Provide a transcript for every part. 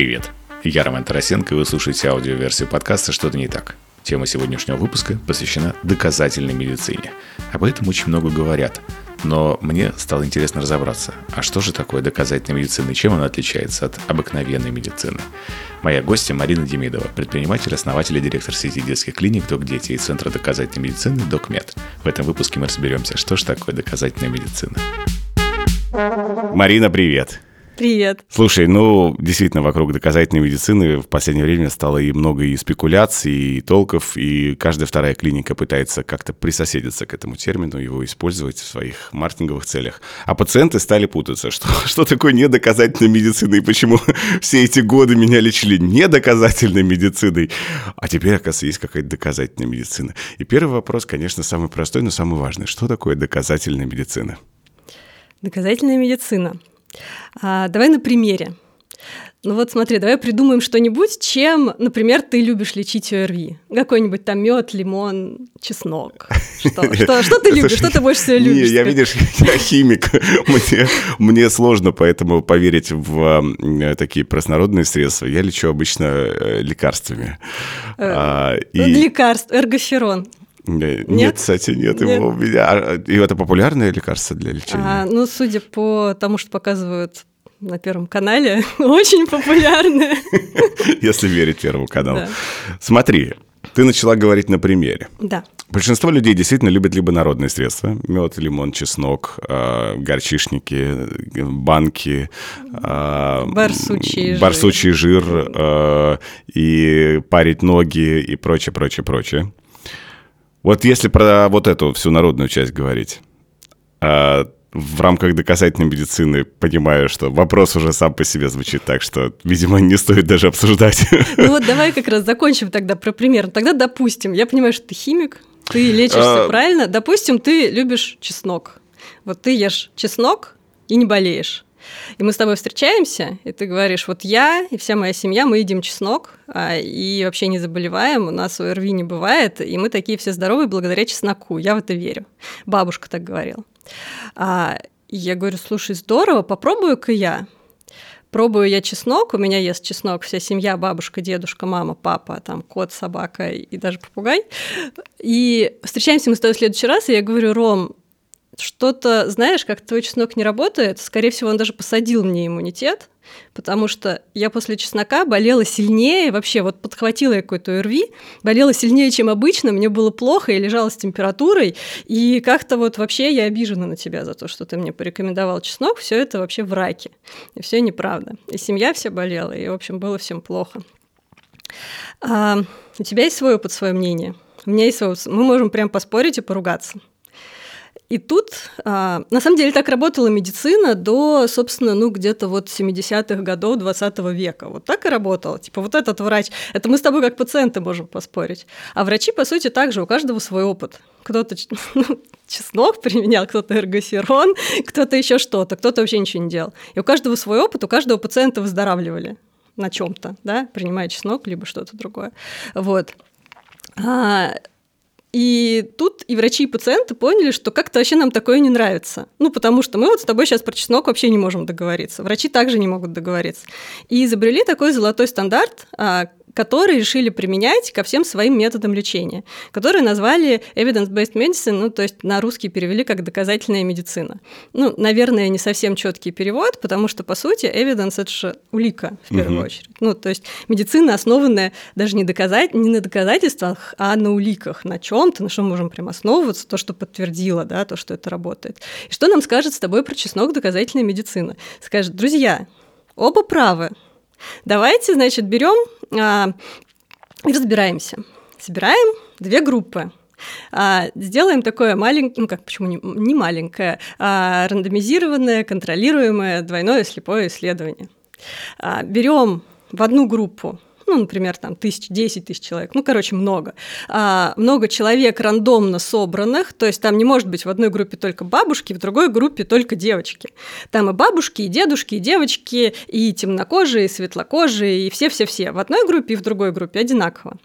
Привет! Я Роман Тарасенко, и вы слушаете аудиоверсию подкаста «Что-то не так». Тема сегодняшнего выпуска посвящена доказательной медицине. Об этом очень много говорят. Но мне стало интересно разобраться, а что же такое доказательная медицина и чем она отличается от обыкновенной медицины? Моя гостья Марина Демидова, предприниматель, основатель и директор сети детских клиник «Док Дети» и Центра доказательной медицины «Докмед». В этом выпуске мы разберемся, что же такое доказательная медицина. Марина, привет! Привет. Слушай, ну, действительно, вокруг доказательной медицины в последнее время стало и много и спекуляций, и толков, и каждая вторая клиника пытается как-то присоседиться к этому термину, его использовать в своих маркетинговых целях. А пациенты стали путаться, что, что такое недоказательная медицина, и почему все эти годы меня лечили недоказательной медициной, а теперь, оказывается, есть какая-то доказательная медицина. И первый вопрос, конечно, самый простой, но самый важный. Что такое доказательная медицина? Доказательная медицина – а, давай на примере. Ну вот смотри, давай придумаем что-нибудь, чем, например, ты любишь лечить ОРВИ. Какой-нибудь там мед, лимон, чеснок. Что, что, что ты любишь? Что ты больше всего любишь? Не, я, видишь, я химик. Мне, мне сложно поэтому поверить в такие простонародные средства. Я лечу обычно э, лекарствами. Э, а, и... Лекарств, эргоферон. Нет, нет, кстати, нет, нет. его у меня. А, и это популярное лекарство для лечения? А, ну, судя по тому, что показывают на Первом канале, очень популярное. Если верить Первому каналу. Да. Смотри, ты начала говорить на примере. Да. Большинство людей действительно любят либо народные средства. Мед, лимон, чеснок, э, горчишники, банки. Э, барсучий жир. Барсучий жир э, и парить ноги и прочее, прочее, прочее. Вот если про вот эту всю народную часть говорить, а, в рамках доказательной медицины понимаю, что вопрос уже сам по себе звучит так, что, видимо, не стоит даже обсуждать. Ну вот давай как раз закончим тогда про пример. Тогда допустим, я понимаю, что ты химик, ты лечишься а... правильно. Допустим, ты любишь чеснок. Вот ты ешь чеснок и не болеешь. И мы с тобой встречаемся, и ты говоришь, вот я и вся моя семья, мы едим чеснок, а, и вообще не заболеваем, у нас ОРВИ не бывает, и мы такие все здоровые благодаря чесноку. Я в это верю. Бабушка так говорила. А, я говорю, слушай, здорово, попробую-ка я. Пробую я чеснок, у меня ест чеснок вся семья, бабушка, дедушка, мама, папа, там кот, собака и даже попугай. И встречаемся мы с тобой в следующий раз, и я говорю, Ром, что-то, знаешь, как твой чеснок не работает, скорее всего, он даже посадил мне иммунитет, потому что я после чеснока болела сильнее, вообще вот подхватила я какой-то ОРВИ, болела сильнее, чем обычно, мне было плохо, я лежала с температурой, и как-то вот вообще я обижена на тебя за то, что ты мне порекомендовал чеснок, все это вообще в раке, и все неправда. И семья вся болела, и, в общем, было всем плохо. А, у тебя есть свой опыт, свое мнение? У меня есть свой опыт. Мы можем прям поспорить и поругаться. И тут, а, на самом деле, так работала медицина до, собственно, ну, где-то вот 70-х годов 20 века. Вот так и работала. Типа вот этот врач, это мы с тобой как пациенты можем поспорить. А врачи, по сути, также, у каждого свой опыт. Кто-то ну, чеснок применял, кто-то эргоферон, кто-то еще что-то, кто-то вообще ничего не делал. И у каждого свой опыт, у каждого пациента выздоравливали на чем-то, да, принимая чеснок, либо что-то другое. Вот. А, и тут и врачи, и пациенты поняли, что как-то вообще нам такое не нравится. Ну, потому что мы вот с тобой сейчас про чеснок вообще не можем договориться. Врачи также не могут договориться. И изобрели такой золотой стандарт, а, которые решили применять ко всем своим методам лечения, которые назвали evidence-based medicine, ну, то есть на русский перевели как доказательная медицина. Ну, наверное, не совсем четкий перевод, потому что, по сути, evidence – это же улика, в первую угу. очередь. Ну, то есть медицина, основанная даже не, доказать, не на доказательствах, а на уликах, на чем то на что мы можем прям основываться, то, что подтвердило, да, то, что это работает. И что нам скажет с тобой про чеснок доказательная медицина? Скажет, друзья, оба правы, Давайте, значит, берем а, и разбираемся. Собираем две группы. А, сделаем такое маленькое, ну как, почему не, не маленькое, а рандомизированное, контролируемое двойное слепое исследование. А, берем в одну группу ну, например, там тысяч, 10 тысяч человек, ну, короче, много. А, много человек рандомно собранных, то есть там не может быть в одной группе только бабушки, в другой группе только девочки. Там и бабушки, и дедушки, и девочки, и темнокожие, и светлокожие, и все-все-все. В одной группе и в другой группе одинаково.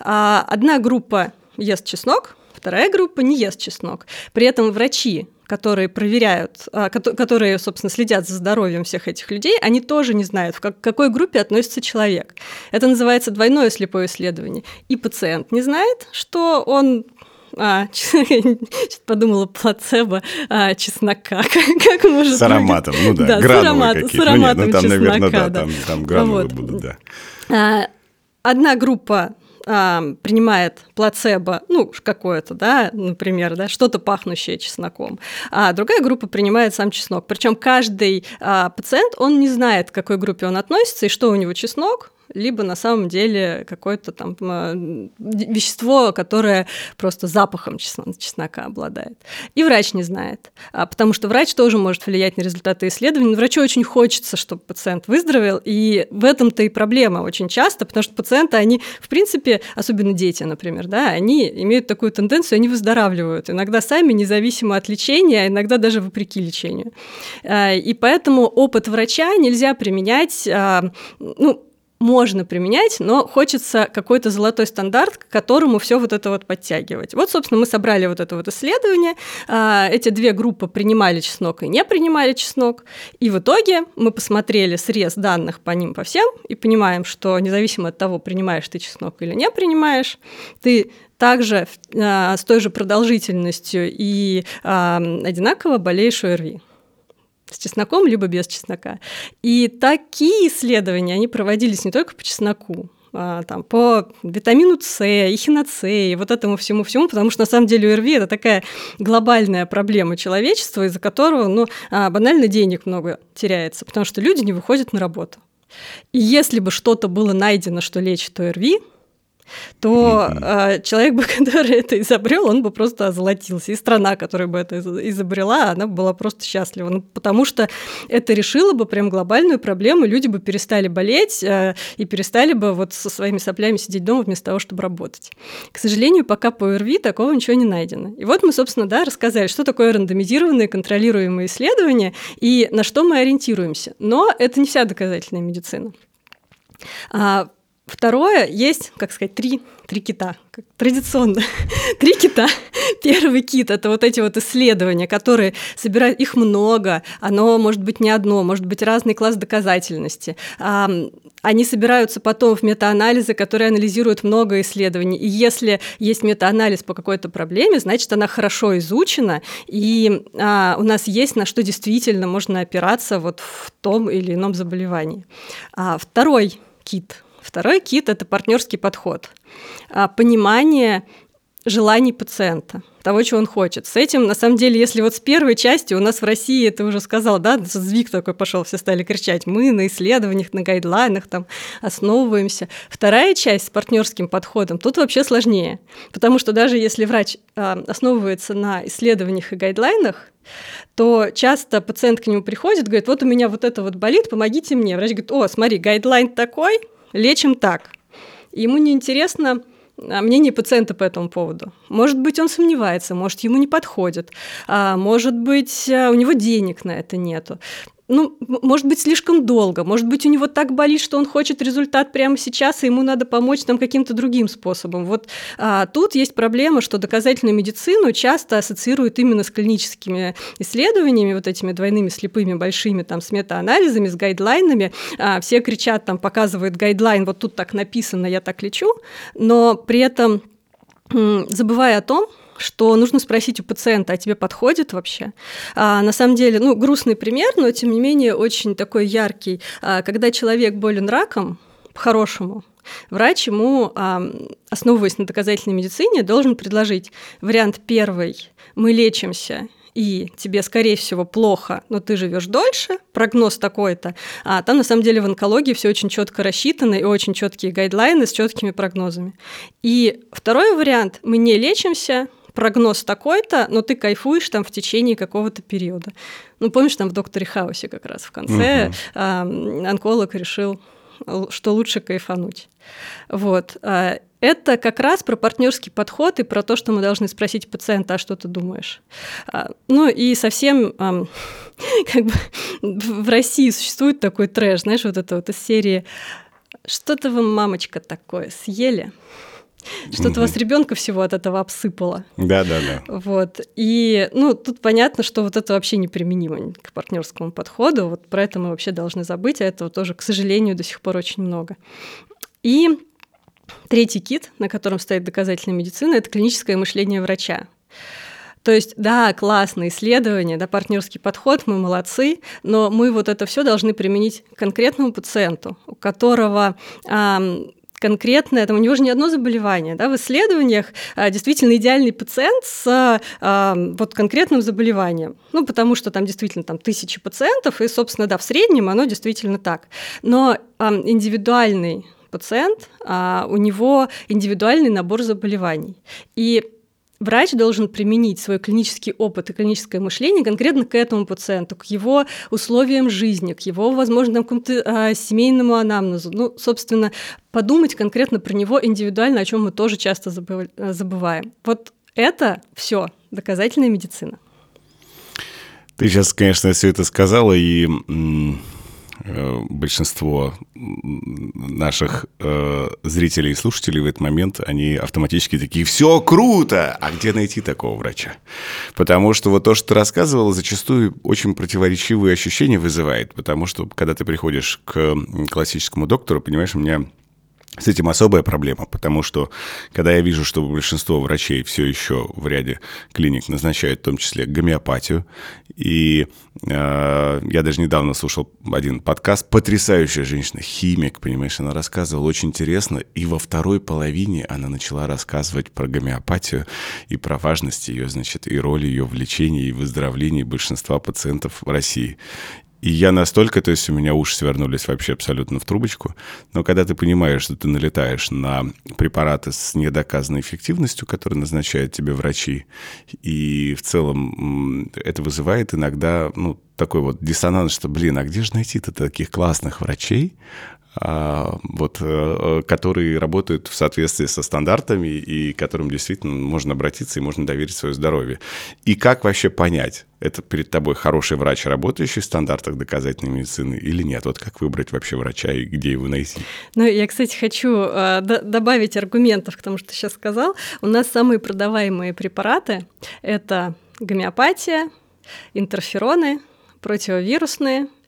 А, одна группа ест чеснок, вторая группа не ест чеснок. При этом врачи которые проверяют, а, которые, собственно, следят за здоровьем всех этих людей, они тоже не знают, в какой группе относится человек. Это называется двойное слепое исследование. И пациент не знает, что он а, подумала, плацебо а, чеснока. как может С ароматом, ну да, да гранулы с ароматом, какие-то. С ароматом ну, нет, ну, там, чеснока, наверное, да, да. Там, там гранулы вот. будут, да. А, одна группа а, принимает плацебо, ну, какое-то, да, например, да, что-то пахнущее чесноком, а другая группа принимает сам чеснок. Причем каждый а, пациент, он не знает, к какой группе он относится и что у него чеснок, либо на самом деле какое-то там вещество, которое просто запахом чеснока обладает. И врач не знает, а, потому что врач тоже может влиять на результаты исследований. Но врачу очень хочется, чтобы пациент выздоровел, и в этом-то и проблема очень часто, потому что пациенты, они, в принципе, особенно дети, например, да, они имеют такую тенденцию, они выздоравливают, иногда сами, независимо от лечения, а иногда даже вопреки лечению. А, и поэтому опыт врача нельзя применять, а, ну, можно применять, но хочется какой-то золотой стандарт, к которому все вот это вот подтягивать. Вот, собственно, мы собрали вот это вот исследование. А, эти две группы принимали чеснок и не принимали чеснок. И в итоге мы посмотрели срез данных по ним по всем и понимаем, что независимо от того, принимаешь ты чеснок или не принимаешь, ты также а, с той же продолжительностью и одинаково болеешь ОРВИ с чесноком, либо без чеснока. И такие исследования, они проводились не только по чесноку, а, там, по витамину С, эхиноцеи, вот этому всему-всему, потому что на самом деле ОРВИ – это такая глобальная проблема человечества, из-за которого ну, а, банально денег много теряется, потому что люди не выходят на работу. И если бы что-то было найдено, что лечит ОРВИ, то э, человек бы, который это изобрел, он бы просто озолотился. И страна, которая бы это изобрела, она была просто счастлива. Ну, потому что это решило бы прям глобальную проблему, люди бы перестали болеть э, и перестали бы вот со своими соплями сидеть дома вместо того, чтобы работать. К сожалению, пока по ОРВИ такого ничего не найдено. И вот мы, собственно, да, рассказали, что такое рандомизированные контролируемые исследования и на что мы ориентируемся. Но это не вся доказательная медицина. А, Второе, есть, как сказать, три, три кита, традиционно. три кита. Первый кит – это вот эти вот исследования, которые собирают, их много, оно может быть не одно, может быть разный класс доказательности. Они собираются потом в метаанализы, которые анализируют много исследований. И если есть метаанализ по какой-то проблеме, значит, она хорошо изучена, и а, у нас есть на что действительно можно опираться вот в том или ином заболевании. А второй кит – Второй кит – это партнерский подход. А, понимание желаний пациента, того, чего он хочет. С этим, на самом деле, если вот с первой части у нас в России, это уже сказал, да, сдвиг такой пошел, все стали кричать, мы на исследованиях, на гайдлайнах там основываемся. Вторая часть с партнерским подходом, тут вообще сложнее, потому что даже если врач а, основывается на исследованиях и гайдлайнах, то часто пациент к нему приходит, говорит, вот у меня вот это вот болит, помогите мне. Врач говорит, о, смотри, гайдлайн такой, лечим так. Ему неинтересно а, мнение пациента по этому поводу. Может быть, он сомневается, может, ему не подходит, а может быть, а, у него денег на это нету ну, может быть, слишком долго, может быть, у него так болит, что он хочет результат прямо сейчас, и ему надо помочь там каким-то другим способом. Вот а, тут есть проблема, что доказательную медицину часто ассоциируют именно с клиническими исследованиями, вот этими двойными слепыми большими, там, с метаанализами, с гайдлайнами. А, все кричат, там, показывают гайдлайн, вот тут так написано, я так лечу, но при этом забывая о том, что нужно спросить у пациента, а тебе подходит вообще? А, на самом деле, ну, грустный пример, но тем не менее очень такой яркий. А, когда человек болен раком, по-хорошему, врач ему, а, основываясь на доказательной медицине, должен предложить вариант первый – мы лечимся, и тебе, скорее всего, плохо, но ты живешь дольше, прогноз такой-то. А там, на самом деле, в онкологии все очень четко рассчитано и очень четкие гайдлайны с четкими прогнозами. И второй вариант – мы не лечимся, прогноз такой-то, но ты кайфуешь там в течение какого-то периода. Ну, помнишь, там в «Докторе Хаусе» как раз в конце угу. э, онколог решил, что лучше кайфануть. Вот. А, это как раз про партнерский подход и про то, что мы должны спросить пациента, а что ты думаешь. А, ну и совсем как бы в России существует такой трэш, знаешь, вот это вот из серии «Что-то вы, мамочка, такое съели?» Что-то вас ребенка всего от этого обсыпало. Да, да, да. Вот. И, ну, тут понятно, что вот это вообще неприменимо к партнерскому подходу. Вот про это мы вообще должны забыть, а этого тоже, к сожалению, до сих пор очень много. И третий кит, на котором стоит доказательная медицина, это клиническое мышление врача. То есть, да, классное исследование, да, партнерский подход, мы молодцы, но мы вот это все должны применить к конкретному пациенту, у которого конкретное, там у него же не одно заболевание, да, в исследованиях а, действительно идеальный пациент с а, вот конкретным заболеванием, ну, потому что там действительно там тысячи пациентов, и, собственно, да, в среднем оно действительно так. Но а, индивидуальный пациент, у него индивидуальный набор заболеваний. И врач должен применить свой клинический опыт и клиническое мышление конкретно к этому пациенту, к его условиям жизни, к его, возможно, какому-то а, семейному анамнезу. Ну, собственно, подумать конкретно про него индивидуально, о чем мы тоже часто забываем. Вот это все доказательная медицина. Ты сейчас, конечно, все это сказала, и большинство наших э, зрителей и слушателей в этот момент, они автоматически такие, все круто, а где найти такого врача? Потому что вот то, что ты рассказывала, зачастую очень противоречивые ощущения вызывает, потому что когда ты приходишь к классическому доктору, понимаешь, у меня с этим особая проблема, потому что когда я вижу, что большинство врачей все еще в ряде клиник назначают в том числе гомеопатию, и э, я даже недавно слушал один подкаст, потрясающая женщина, химик, понимаешь, она рассказывала очень интересно, и во второй половине она начала рассказывать про гомеопатию и про важность ее, значит, и роль ее в лечении и выздоровлении большинства пациентов в России. И я настолько, то есть у меня уши свернулись вообще абсолютно в трубочку. Но когда ты понимаешь, что ты налетаешь на препараты с недоказанной эффективностью, которые назначают тебе врачи, и в целом это вызывает иногда, ну, такой вот диссонанс, что, блин, а где же найти-то таких классных врачей, вот, э, э, которые работают в соответствии со стандартами и к которым действительно можно обратиться и можно доверить свое здоровье. И как вообще понять, это перед тобой хороший врач, работающий в стандартах доказательной медицины или нет? Вот как выбрать вообще врача и где его найти? Ну, я, кстати, хочу э, добавить аргументов к тому, что ты сейчас сказал. У нас самые продаваемые препараты – это гомеопатия, интерфероны, противовирусные – а,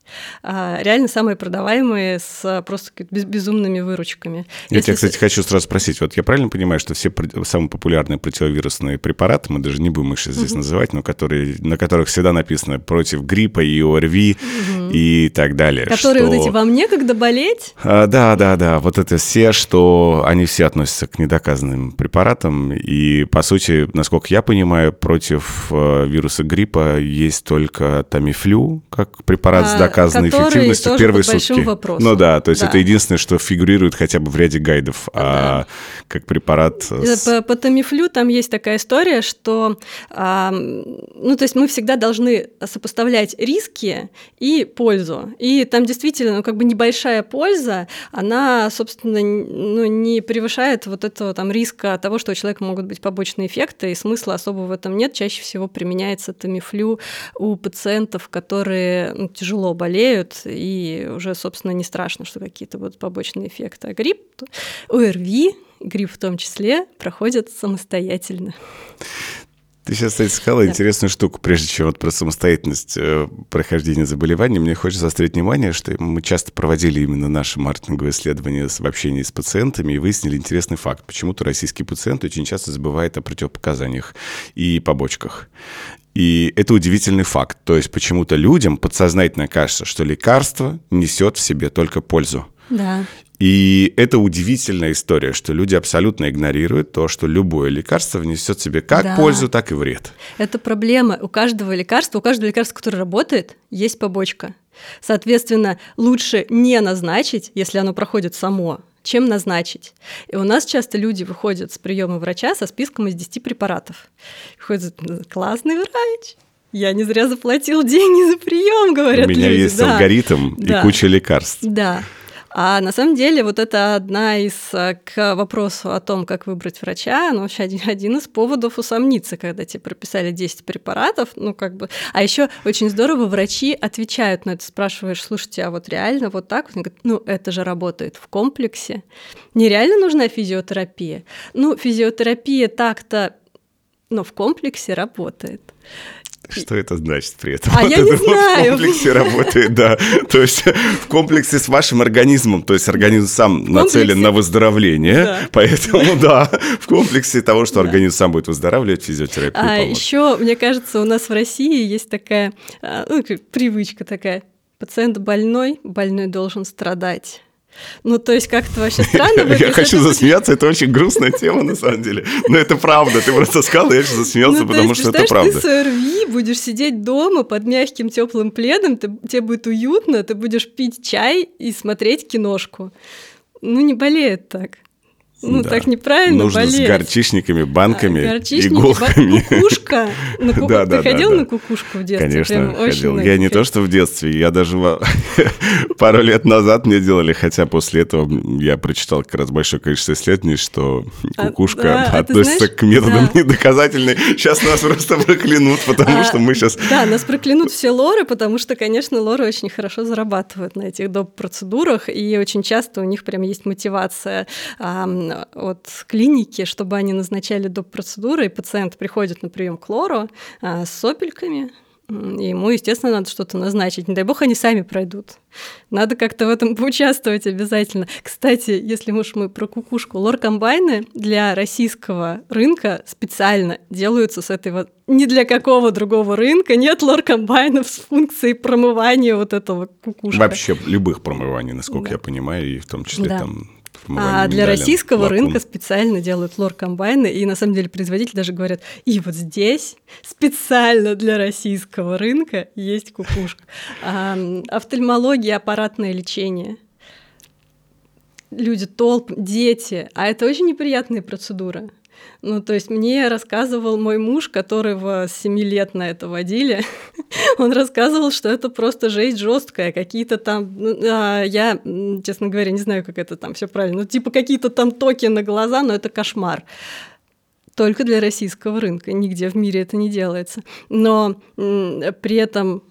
реально самые продаваемые с просто безумными выручками. Я Если... тебя, кстати, хочу сразу спросить, вот я правильно понимаю, что все самые популярные противовирусные препараты, мы даже не будем их сейчас здесь угу. называть, но которые, на которых всегда написано против гриппа и ОРВИ угу. и так далее. Которые что... вот эти «вам некогда болеть»? А, да, да, да, вот это все, что они все относятся к недоказанным препаратам, и, по сути, насколько я понимаю, против э, вируса гриппа есть только тамифлю, как препарат а, с доказанным доказанной эффективностью первые сутки. Вопросом. Ну да, то есть да. это единственное, что фигурирует хотя бы в ряде гайдов, а да. а как препарат... С... По, по Тамифлю там есть такая история, что, а, ну то есть мы всегда должны сопоставлять риски и пользу. И там действительно, ну как бы небольшая польза, она, собственно, ну, не превышает вот этого там риска того, что у человека могут быть побочные эффекты, и смысла особо в этом нет. Чаще всего применяется Тамифлю у пациентов, которые ну, тяжело болеют, и уже, собственно, не страшно, что какие-то будут побочные эффекты. А грипп, ОРВИ, грипп в том числе, проходят самостоятельно. Ты сейчас, кстати, сказала да. интересную штуку. Прежде чем вот про самостоятельность э, прохождения заболеваний, мне хочется заострить внимание, что мы часто проводили именно наши маркетинговые исследования в общении с пациентами и выяснили интересный факт. Почему-то российский пациент очень часто забывает о противопоказаниях и побочках. И это удивительный факт. То есть почему-то людям подсознательно кажется, что лекарство несет в себе только пользу. Да. И это удивительная история, что люди абсолютно игнорируют то, что любое лекарство внесет в себе как да. пользу, так и вред. Это проблема. У каждого лекарства, у каждого лекарства, которое работает, есть побочка. Соответственно, лучше не назначить, если оно проходит само, чем назначить. И у нас часто люди выходят с приема врача со списком из 10 препаратов. Выходят, классный врач, я не зря заплатил деньги за прием, говорят У меня люди. есть да. алгоритм да. и куча лекарств. Да. А на самом деле вот это одна из э, к вопросу о том, как выбрать врача, ну, вообще один, один из поводов усомниться, когда тебе прописали 10 препаратов, ну, как бы... А еще очень здорово врачи отвечают на это, спрашиваешь, слушайте, а вот реально вот так? Он говорит, ну, это же работает в комплексе. Нереально нужна физиотерапия? Ну, физиотерапия так-то, но в комплексе работает. Что это значит при этом? А вот я не знаю. В комплексе работает, да. То есть в комплексе с вашим организмом, то есть организм сам нацелен на выздоровление, да. поэтому да, в комплексе того, что да. организм сам будет выздоравливать, физиотерапия А поможет. еще, мне кажется, у нас в России есть такая а, ну, привычка такая. Пациент больной, больной должен страдать. Ну, то есть как-то вообще странно выглядит. Я хочу засмеяться, это очень грустная тема, на самом деле. Но это правда, ты просто сказал, я сейчас засмеялся, ну, потому что это правда. ты с ОРВИ будешь сидеть дома под мягким теплым пледом, тебе будет уютно, ты будешь пить чай и смотреть киношку. Ну, не болеет так. Ну, да. так неправильно Нужно болеть. с горчичниками, банками, а, горчичники, иголками. Кукушка. На ку... да, Ты да, ходил да, на кукушку в детстве? Конечно, Прям ходил. Я не то, что в детстве, я даже пару лет назад мне делали, хотя после этого я прочитал как раз большое количество исследований, что а, кукушка а, относится знаешь, к методам да. недоказательной. Сейчас нас просто проклянут, потому а, что мы сейчас... Да, нас проклянут все лоры, потому что, конечно, лоры очень хорошо зарабатывают на этих доп. процедурах, и очень часто у них прям есть мотивация от клиники, чтобы они назначали доп. процедуры, и пациент приходит на прием к лору а, с сопельками, и ему, естественно, надо что-то назначить. Не дай бог, они сами пройдут. Надо как-то в этом поучаствовать обязательно. Кстати, если уж мы про кукушку, лор-комбайны для российского рынка специально делаются с этой вот... Ни для какого другого рынка нет лор-комбайнов с функцией промывания вот этого кукушки. Вообще любых промываний, насколько да. я понимаю, и в том числе да. там а для российского вакуум. рынка специально делают лор-комбайны, и на самом деле производители даже говорят, и вот здесь специально для российского рынка есть кукушка. А, офтальмология, аппаратное лечение. Люди толп, дети, а это очень неприятная процедура. Ну, то есть мне рассказывал мой муж, которого с 7 лет на это водили, он рассказывал, что это просто жесть жесткая, какие-то там, ну, а, я, честно говоря, не знаю, как это там все правильно, ну, типа какие-то там токи на глаза, но это кошмар только для российского рынка. Нигде в мире это не делается. Но при этом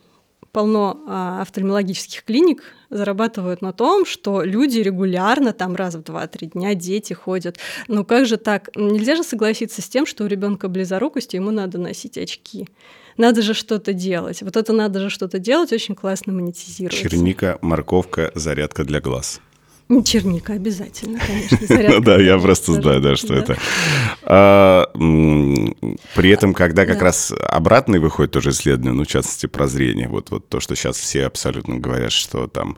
полно а, офтальмологических клиник зарабатывают на том, что люди регулярно, там раз в 2-3 дня дети ходят. Ну как же так? Нельзя же согласиться с тем, что у ребенка близорукость, ему надо носить очки. Надо же что-то делать. Вот это надо же что-то делать, очень классно монетизировать. Черника, морковка, зарядка для глаз. Черника обязательно, конечно. Ну да, я просто знаю, да, что это. А, при этом, когда как раз обратный выходит тоже исследование, ну, в частности, прозрение, вот, вот то, что сейчас все абсолютно говорят, что там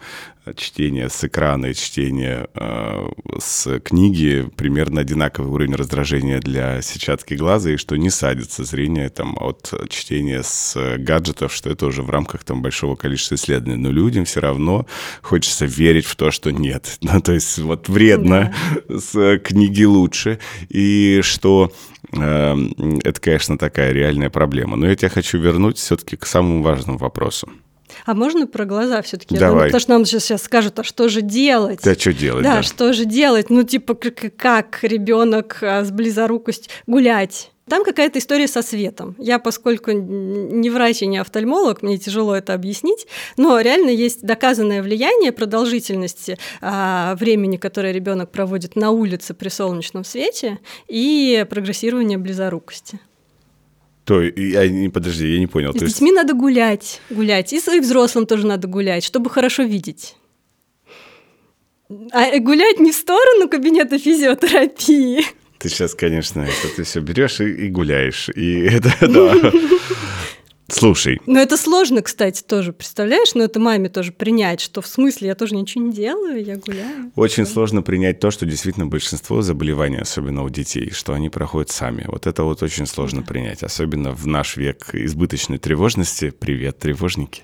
чтение с экрана и чтение э, с книги примерно одинаковый уровень раздражения для сетчатки глаза, и что не садится зрение там, от чтения с гаджетов, что это уже в рамках там, большого количества исследований. Но людям все равно хочется верить в то, что нет. Ну, то есть вот вредно, да. с книги лучше, и что э, это, конечно, такая реальная проблема. Но я тебя хочу вернуть все-таки к самому важному вопросу. А можно про глаза все-таки? Давай. потому что нам сейчас, сейчас скажут, а что же делать? Да, что делать? Да, да. что же делать? Ну, типа, как, как ребенок а, с близорукостью гулять? Там какая-то история со светом. Я, поскольку не врач и не офтальмолог, мне тяжело это объяснить, но реально есть доказанное влияние продолжительности а, времени, которое ребенок проводит на улице при солнечном свете, и прогрессирование близорукости. То, я не, подожди, я не понял. С детьми есть... надо гулять, гулять. И, и взрослым тоже надо гулять, чтобы хорошо видеть. А гулять не в сторону кабинета физиотерапии. Ты сейчас, конечно, это ты все берешь и, и гуляешь. И это, да. Слушай. Но это сложно, кстати, тоже, представляешь? Но это маме тоже принять, что в смысле я тоже ничего не делаю, я гуляю. Очень сложно принять то, что действительно большинство заболеваний, особенно у детей, что они проходят сами. Вот это вот очень сложно да. принять, особенно в наш век избыточной тревожности. Привет, тревожники.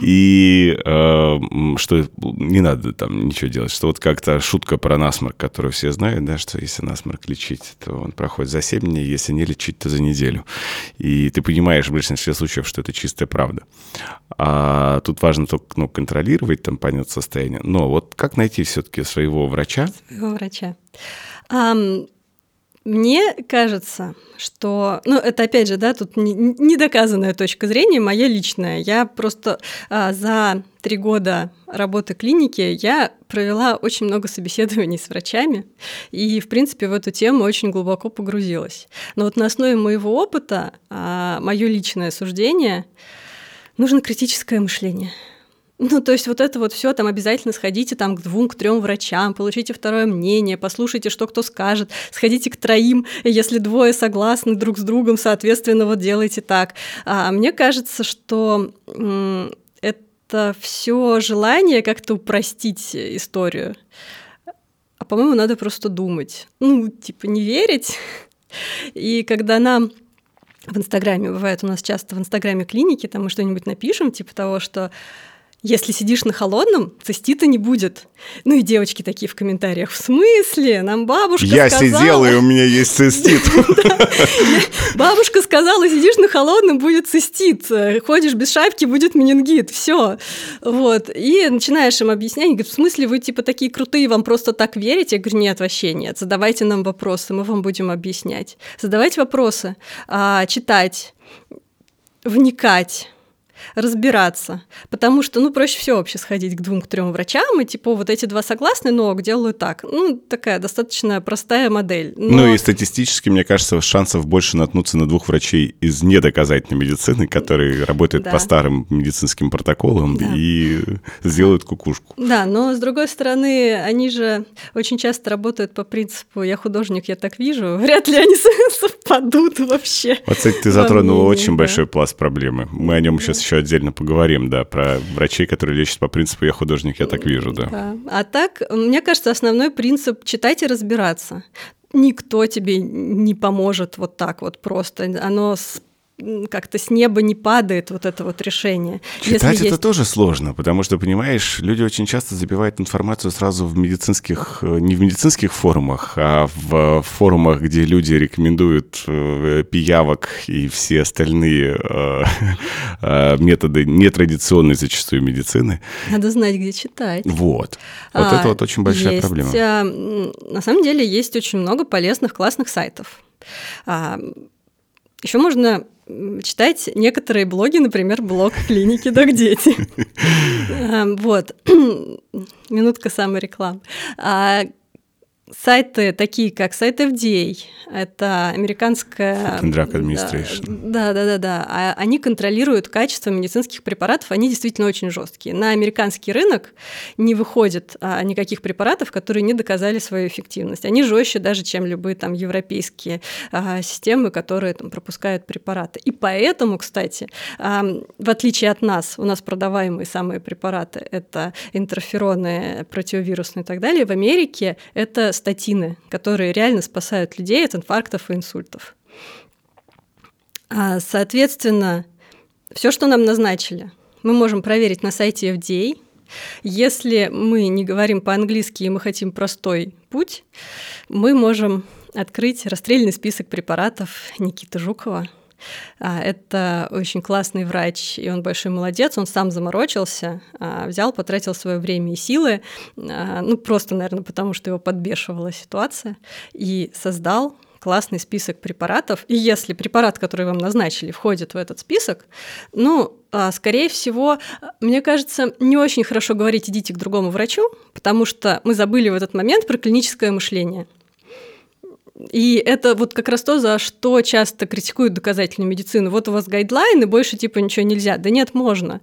И э, что не надо там ничего делать, что вот как-то шутка про насморк, которую все знают, да, что если насморк лечить, то он проходит за 7 дней, если не лечить, то за неделю. И ты понимаешь в большинстве случаев, случаев, что это чистая правда. А тут важно только ну, контролировать там понятное состояние. Но вот как найти все-таки своего врача? Своего врача. Um, мне кажется, что, ну, это опять же, да, тут недоказанная точка зрения, моя личная. Я просто а, за три года работы клиники я провела очень много собеседований с врачами и, в принципе, в эту тему очень глубоко погрузилась. Но вот на основе моего опыта, а, мое личное суждение, нужно критическое мышление. Ну, то есть вот это вот все там обязательно сходите там к двум, к трем врачам, получите второе мнение, послушайте, что кто скажет, сходите к троим, если двое согласны друг с другом, соответственно, вот делайте так. А мне кажется, что это все желание как-то упростить историю. А по-моему, надо просто думать. Ну, типа, не верить. И когда нам в Инстаграме, бывает у нас часто в Инстаграме клиники, там мы что-нибудь напишем, типа того, что если сидишь на холодном, цистита не будет. Ну и девочки такие в комментариях. В смысле? Нам бабушка Я сказала... Я сидела, и у меня есть цистит. Бабушка сказала, сидишь на холодном, будет цистит. Ходишь без шапки, будет менингит. Все. Вот. И начинаешь им объяснять. Говорят, в смысле, вы типа такие крутые, вам просто так верите? Я говорю, нет, вообще нет. Задавайте нам вопросы, мы вам будем объяснять. Задавайте вопросы, а, читать, вникать разбираться. Потому что, ну, проще всего вообще сходить к двум, к трем врачам, и типа вот эти два согласны, но делаю так. Ну, такая достаточно простая модель. Но... Ну и статистически, мне кажется, шансов больше наткнуться на двух врачей из недоказательной медицины, которые работают да. по старым медицинским протоколам да. и сделают кукушку. Да, но с другой стороны, они же очень часто работают по принципу «я художник, я так вижу». Вряд ли они совпадут вообще. Вот, кстати, ты затронула очень да. большой пласт проблемы. Мы о нем сейчас еще отдельно поговорим, да, про врачей, которые лечат по принципу «я художник, я так вижу», да. да. А так, мне кажется, основной принцип – читать и разбираться. Никто тебе не поможет вот так вот просто. Оно как-то с неба не падает вот это вот решение. Читать это есть... тоже сложно, потому что, понимаешь, люди очень часто забивают информацию сразу в медицинских, э, не в медицинских форумах, а в форумах, где люди рекомендуют э, пиявок и все остальные э, методы нетрадиционной зачастую медицины. Надо знать, где читать. Вот. Вот а, это вот очень большая есть, проблема. А, на самом деле есть очень много полезных, классных сайтов. А, еще можно читать некоторые блоги, например, блог клиники Док-дети. Эм, вот. Минутка саморекламы. Сайты такие, как сайт FDA, это американская... Food and Drug Administration. Да, да, да, да. А они контролируют качество медицинских препаратов, они действительно очень жесткие. На американский рынок не выходит а, никаких препаратов, которые не доказали свою эффективность. Они жестче даже, чем любые там европейские а, системы, которые там пропускают препараты. И поэтому, кстати, а, в отличие от нас, у нас продаваемые самые препараты – это интерфероны, противовирусные и так далее, в Америке это статины, которые реально спасают людей от инфарктов и инсультов. А, соответственно, все, что нам назначили, мы можем проверить на сайте FDA. Если мы не говорим по-английски и мы хотим простой путь, мы можем открыть расстрельный список препаратов Никиты Жукова – это очень классный врач, и он большой молодец, он сам заморочился, а, взял, потратил свое время и силы, а, ну просто, наверное, потому что его подбешивала ситуация, и создал классный список препаратов. И если препарат, который вам назначили, входит в этот список, ну, скорее всего, мне кажется, не очень хорошо говорить «идите к другому врачу», потому что мы забыли в этот момент про клиническое мышление – и это вот как раз то, за что часто критикуют доказательную медицину. Вот у вас гайдлайны, больше типа ничего нельзя. Да нет, можно.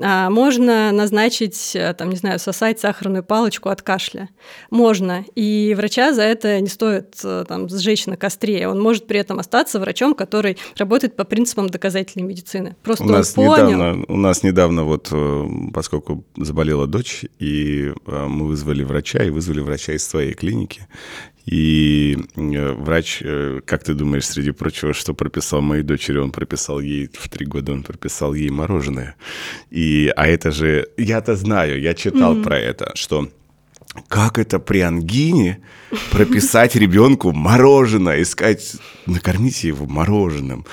А можно назначить, э, там, не знаю, сосать сахарную палочку от кашля. Можно. И врача за это не стоит э, там, сжечь на костре. Он может при этом остаться врачом, который работает по принципам доказательной медицины. Просто у он нас понял. Недавно, у нас недавно, вот, э, поскольку заболела дочь, и мы вызвали врача, и вызвали врача из своей клиники. И э, врач, э, как ты думаешь, среди прочего, что прописал моей дочери? Он прописал ей, в три года он прописал ей мороженое. И, а это же, я-то знаю, я читал mm-hmm. про это, что как это при ангине прописать ребенку мороженое, искать, накормите его мороженым.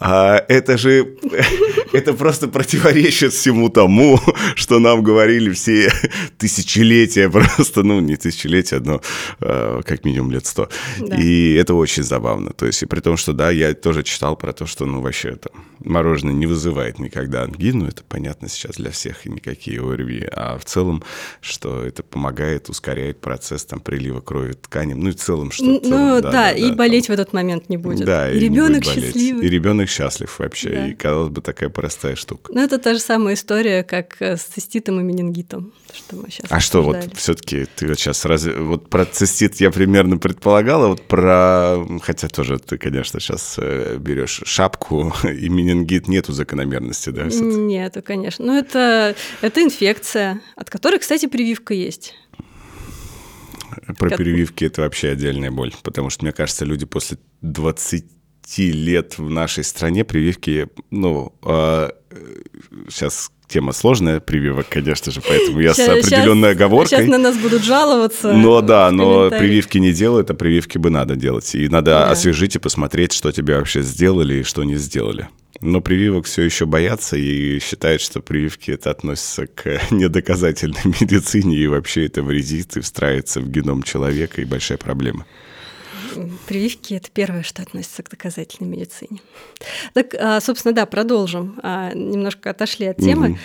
А это же, это просто противоречит всему тому, что нам говорили все тысячелетия, просто, ну, не тысячелетия, но э, как минимум лет сто. Да. И это очень забавно. То есть, и при том, что, да, я тоже читал про то, что, ну, вообще это мороженое не вызывает никогда ангину, это понятно сейчас для всех, и никакие ОРВИ, а в целом, что это помогает ускоряет процесс там прилива крови тканям, ну и в целом что. Ну целом, да, да, да, и да, болеть там. в этот момент не будет. Да, и, и ребенок счастливый. И ребенок счастлив вообще. Да. И казалось бы такая простая штука. Ну это та же самая история, как э, с циститом и менингитом, что мы сейчас. А что вот все-таки ты вот сейчас разве вот про цистит я примерно предполагала, вот про хотя тоже ты, конечно, сейчас э, берешь шапку и менингит нету закономерности, да? Нету, конечно. Ну это это инфекция, от которой, кстати, прививка есть. Про как... прививки это вообще отдельная боль, потому что, мне кажется, люди после 20 лет в нашей стране прививки, ну, э, сейчас тема сложная, прививок, конечно же, поэтому я сейчас, с определенной сейчас, оговоркой. Сейчас на нас будут жаловаться. Но да, но прививки не делают, а прививки бы надо делать. И надо да. освежить и посмотреть, что тебе вообще сделали и что не сделали. Но прививок все еще боятся и считают, что прививки это относится к недоказательной медицине и вообще это вредит и встраивается в геном человека и большая проблема. Прививки – это первое, что относится к доказательной медицине. Так, а, собственно, да, продолжим. А, немножко отошли от темы.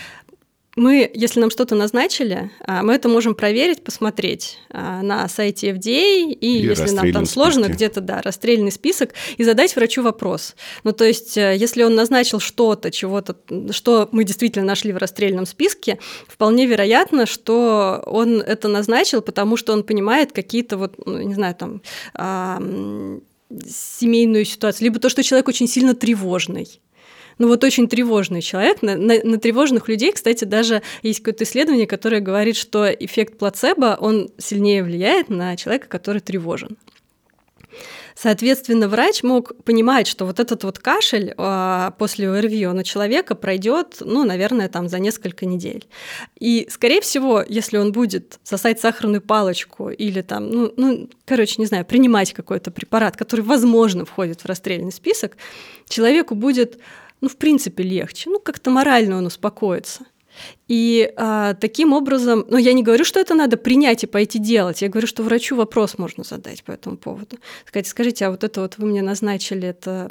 Мы, если нам что-то назначили, а, мы это можем проверить, посмотреть а, на сайте FDA, и, и если нам там сложно, где-то, да, расстрельный список, и задать врачу вопрос. Ну, то есть, э, если он назначил что-то, чего-то, что мы действительно нашли в расстрельном списке, вполне вероятно, что он это назначил, потому что он понимает какие-то вот, ну, не знаю, там, семейную ситуацию, либо то, что человек очень сильно тревожный ну вот очень тревожный человек. На, на, на тревожных людей, кстати, даже есть какое-то исследование, которое говорит, что эффект плацебо, он сильнее влияет на человека, который тревожен. Соответственно, врач мог понимать, что вот этот вот кашель э, после ОРВИ, он у человека пройдет, ну, наверное, там за несколько недель. И, скорее всего, если он будет сосать сахарную палочку или там, ну, ну короче, не знаю, принимать какой-то препарат, который, возможно, входит в расстрельный список, человеку будет ну, в принципе, легче. Ну, как-то морально он успокоится. И а, таким образом, ну, я не говорю, что это надо принять и пойти делать. Я говорю, что врачу вопрос можно задать по этому поводу. Сказать, скажите, а вот это вот вы мне назначили, это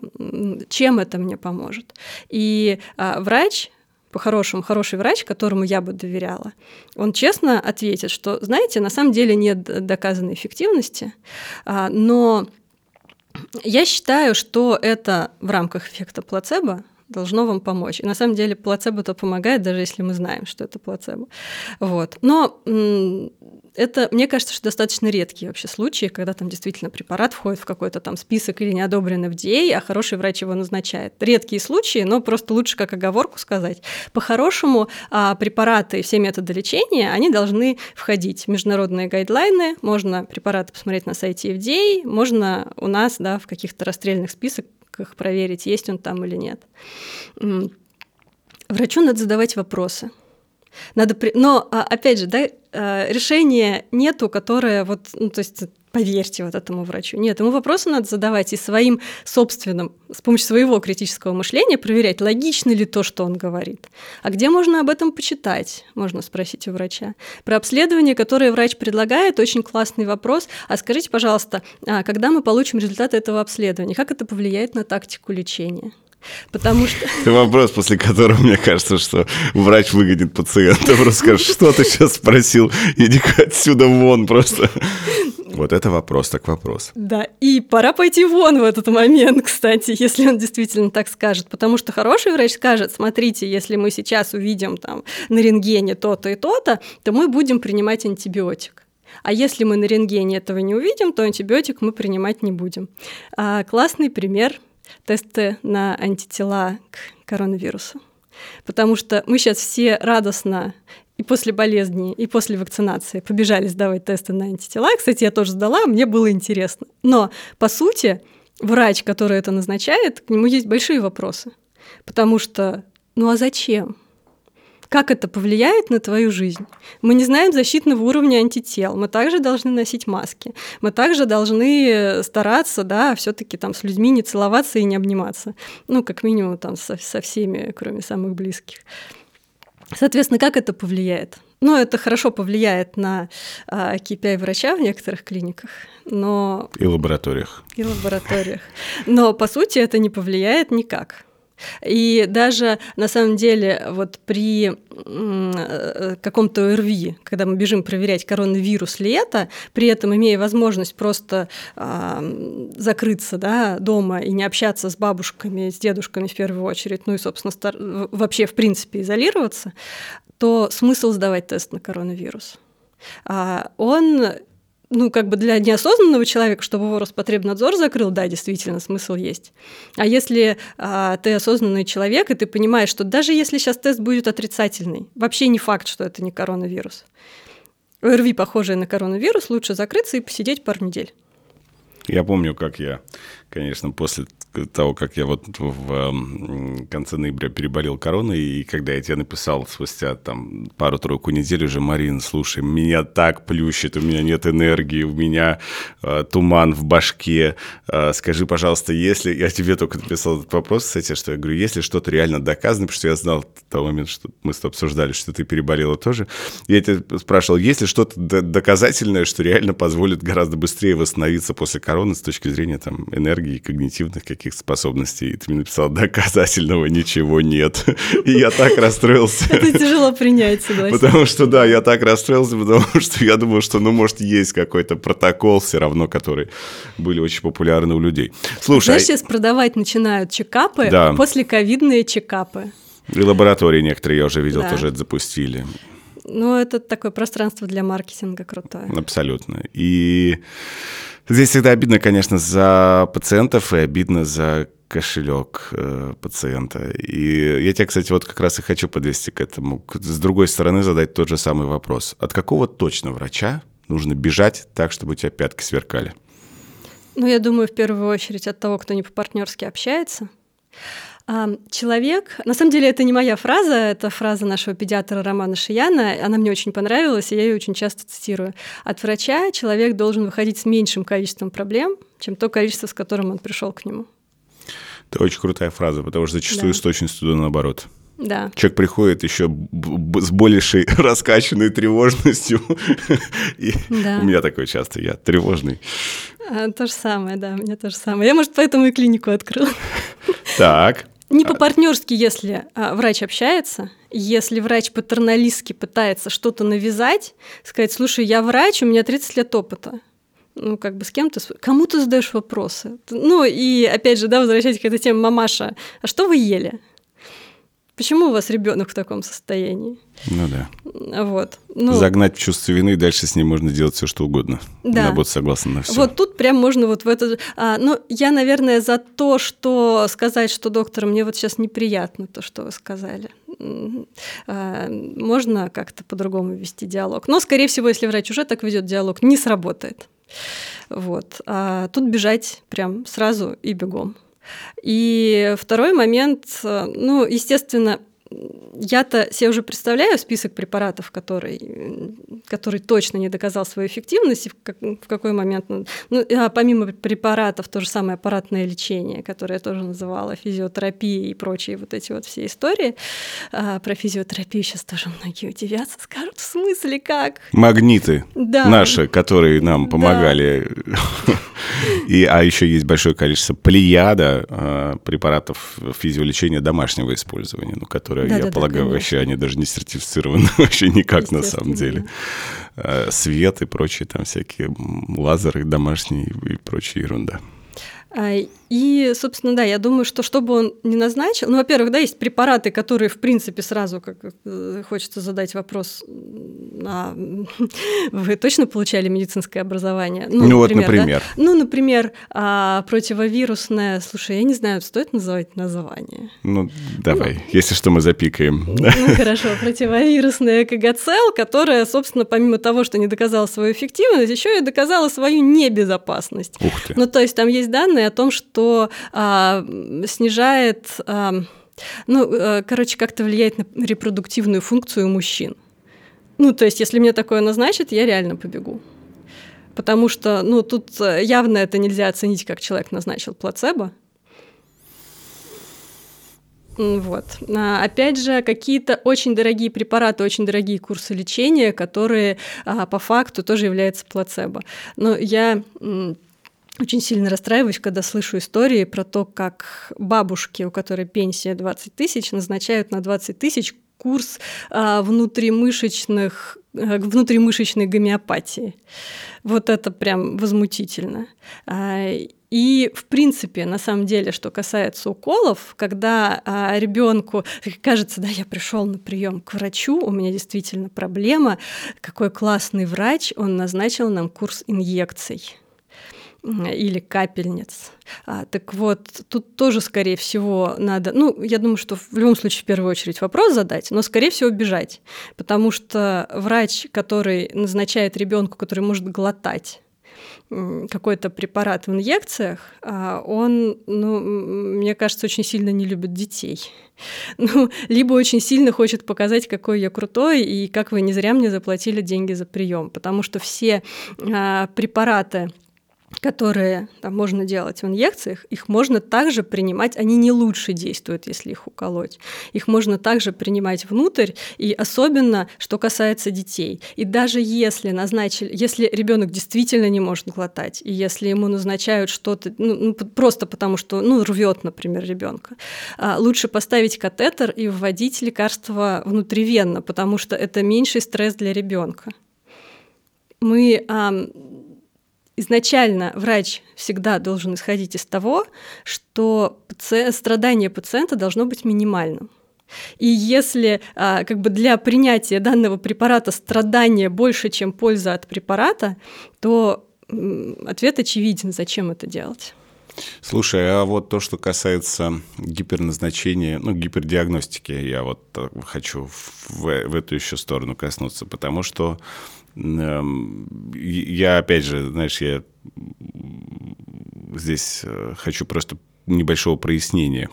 чем это мне поможет? И а, врач по-хорошему, хороший врач, которому я бы доверяла, он честно ответит, что, знаете, на самом деле нет доказанной эффективности, а, но я считаю, что это в рамках эффекта плацебо, должно вам помочь. И на самом деле плацебо-то помогает, даже если мы знаем, что это плацебо. Вот. Но это, мне кажется, что достаточно редкие вообще случаи, когда там действительно препарат входит в какой-то там список или не одобрен FDA, а хороший врач его назначает. Редкие случаи, но просто лучше как оговорку сказать. По-хорошему, а, препараты и все методы лечения, они должны входить в международные гайдлайны. Можно препараты посмотреть на сайте FDA, можно у нас да, в каких-то расстрельных списках поисках проверить, есть он там или нет. Врачу надо задавать вопросы. Надо при... Но, а, опять же, да, а, решения нету, которое вот, ну, то есть поверьте вот этому врачу. Нет, ему вопросы надо задавать и своим собственным, с помощью своего критического мышления проверять, логично ли то, что он говорит. А где можно об этом почитать, можно спросить у врача. Про обследование, которое врач предлагает, очень классный вопрос. А скажите, пожалуйста, а когда мы получим результаты этого обследования, как это повлияет на тактику лечения? Потому что... Это вопрос, после которого, мне кажется, что врач выгонит пациента, просто скажет, что ты сейчас спросил, иди отсюда вон просто. Вот это вопрос так вопрос. Да, и пора пойти вон в этот момент, кстати, если он действительно так скажет. Потому что хороший врач скажет, смотрите, если мы сейчас увидим там на рентгене то-то и то-то, то мы будем принимать антибиотик. А если мы на рентгене этого не увидим, то антибиотик мы принимать не будем. А, классный пример тесты на антитела к коронавирусу. Потому что мы сейчас все радостно и после болезни, и после вакцинации побежали сдавать тесты на антитела. Кстати, я тоже сдала, мне было интересно. Но, по сути, врач, который это назначает, к нему есть большие вопросы. Потому что, ну а зачем? Как это повлияет на твою жизнь. Мы не знаем защитного уровня антител, мы также должны носить маски, мы также должны стараться, да, все таки там с людьми не целоваться и не обниматься. Ну, как минимум там со, со всеми, кроме самых близких. Соответственно, как это повлияет? Ну, это хорошо повлияет на а, KPI врача в некоторых клиниках, но... И лабораториях. И лабораториях. Но, по сути, это не повлияет никак. И даже на самом деле вот при э, каком-то ОРВИ, когда мы бежим проверять коронавирус ли это, при этом имея возможность просто э, закрыться да, дома и не общаться с бабушками, с дедушками в первую очередь, ну и, собственно, стар... вообще в принципе изолироваться, то смысл сдавать тест на коронавирус. А он ну, как бы для неосознанного человека, чтобы его Роспотребнадзор закрыл, да, действительно, смысл есть. А если а, ты осознанный человек, и ты понимаешь, что даже если сейчас тест будет отрицательный, вообще не факт, что это не коронавирус. ОРВИ, похожее на коронавирус, лучше закрыться и посидеть пару недель. Я помню, как я, конечно, после того, как я вот в конце ноября переболел короной, и когда я тебе написал спустя там пару-тройку недель уже, Марин, слушай, меня так плющит, у меня нет энергии, у меня э, туман в башке, э, скажи, пожалуйста, если... Я тебе только написал этот вопрос, кстати, что я говорю, если что-то реально доказано, потому что я знал в тот момент, что мы с тобой обсуждали, что ты переболела тоже, я тебя спрашивал, есть ли что-то доказательное, что реально позволит гораздо быстрее восстановиться после короны с точки зрения там энергии, когнитивных каких каких способностей. И ты мне написал, доказательного ничего нет. И я так расстроился. Это тяжело принять, согласен. Потому что, да, я так расстроился, потому что я думал, что, ну, может, есть какой-то протокол все равно, который были очень популярны у людей. Слушай... Знаешь, сейчас продавать начинают чекапы, да. после ковидные чекапы. И лаборатории некоторые, я уже видел, да. тоже это запустили. Ну, это такое пространство для маркетинга крутое. Абсолютно. И Здесь всегда обидно, конечно, за пациентов и обидно за кошелек э, пациента. И я тебя, кстати, вот как раз и хочу подвести к этому. С другой стороны задать тот же самый вопрос. От какого точно врача нужно бежать так, чтобы у тебя пятки сверкали? Ну, я думаю, в первую очередь от того, кто не по-партнерски общается. Человек, на самом деле это не моя фраза, это фраза нашего педиатра Романа Шияна, она мне очень понравилась, и я ее очень часто цитирую. От врача человек должен выходить с меньшим количеством проблем, чем то количество, с которым он пришел к нему. Это очень крутая фраза, потому что зачастую да. с точностью туда наоборот. Да. Человек приходит еще с большей раскачанной тревожностью. И да. У меня такое часто, я тревожный. А, то же самое, да, у меня то же самое. Я, может, поэтому и клинику открыл. Так. Не по-партнерски, если а, врач общается, если врач патерналистски пытается что-то навязать, сказать, слушай, я врач, у меня 30 лет опыта. Ну, как бы с кем ты, кому ты задаешь вопросы? Ну, и опять же, да, возвращаясь к этой теме, мамаша, а что вы ели? Почему у вас ребенок в таком состоянии? Ну да. Вот. Ну, Загнать в чувство вины, и дальше с ним можно делать все, что угодно. Да. Она будет согласна на все. Вот тут прям можно вот в это... А, ну, я, наверное, за то, что сказать, что доктор, мне вот сейчас неприятно то, что вы сказали. А, можно как-то по-другому вести диалог. Но, скорее всего, если врач уже так ведет диалог, не сработает. Вот. А тут бежать прям сразу и бегом. И второй момент, э, ну, естественно, я-то себе уже представляю список препаратов, который, который точно не доказал свою эффективность, и в, как, в какой момент. Ну, ну, а помимо препаратов, то же самое аппаратное лечение, которое я тоже называла физиотерапией и прочие вот эти вот все истории. А, про физиотерапию сейчас тоже многие удивятся, скажут, в смысле как? Магниты да. наши, которые нам помогали. Да. И, а еще есть большое количество плеяда э, препаратов физиолечения домашнего использования, ну, которые, да, я да, полагаю, да, вообще они даже не сертифицированы вообще никак на самом деле. Э, свет и прочие там всякие лазеры домашние и прочая ерунда. А, и, собственно, да, я думаю, что что бы он ни назначил, ну, во-первых, да, есть препараты, которые, в принципе, сразу, как э, хочется задать вопрос, а вы точно получали медицинское образование? Ну, ну например, вот, например. Да? Ну, например, а, противовирусное, слушай, я не знаю, стоит называть название? Ну, давай, ну, если что, мы запикаем. Ну, хорошо, противовирусная КГЦЛ, которая, собственно, помимо того, что не доказала свою эффективность, еще и доказала свою небезопасность. Ух ты. Ну, то есть там есть данные о том, что а, снижает а, Ну, э, короче, как-то влияет на репродуктивную функцию мужчин. Ну, то есть, если мне такое назначат, я реально побегу. Потому что, ну, тут э, явно это нельзя оценить, как человек назначил плацебо. Вот. А, опять же, какие-то очень дорогие препараты, очень дорогие курсы лечения, которые а, по факту тоже являются плацебо. Но я очень сильно расстраиваюсь, когда слышу истории про то, как бабушки, у которой пенсия 20 тысяч, назначают на 20 тысяч курс а, внутримышечных, а, внутримышечной гомеопатии. Вот это прям возмутительно. А, и, в принципе, на самом деле, что касается уколов, когда а, ребенку кажется, да, я пришел на прием к врачу, у меня действительно проблема, какой классный врач, он назначил нам курс инъекций или капельниц. А, так вот, тут тоже, скорее всего, надо, ну, я думаю, что в любом случае в первую очередь вопрос задать, но, скорее всего, бежать, потому что врач, который назначает ребенку, который может глотать какой-то препарат в инъекциях, а, он, ну, мне кажется, очень сильно не любит детей. Ну, либо очень сильно хочет показать, какой я крутой, и как вы не зря мне заплатили деньги за прием, потому что все а, препараты, которые там, можно делать в инъекциях, их можно также принимать, они не лучше действуют, если их уколоть. Их можно также принимать внутрь, и особенно, что касается детей. И даже если назначили, если ребенок действительно не может глотать, и если ему назначают что-то, ну, ну, просто потому что, ну, рвет, например, ребенка, а, лучше поставить катетер и вводить лекарство внутривенно, потому что это меньший стресс для ребенка. Мы изначально врач всегда должен исходить из того, что страдание пациента должно быть минимальным. И если а, как бы для принятия данного препарата страдание больше, чем польза от препарата, то ответ очевиден, зачем это делать. Слушай, а вот то, что касается гиперназначения, ну, гипердиагностики, я вот хочу в, в эту еще сторону коснуться, потому что я, опять же, знаешь, я здесь э, хочу просто небольшого прояснения.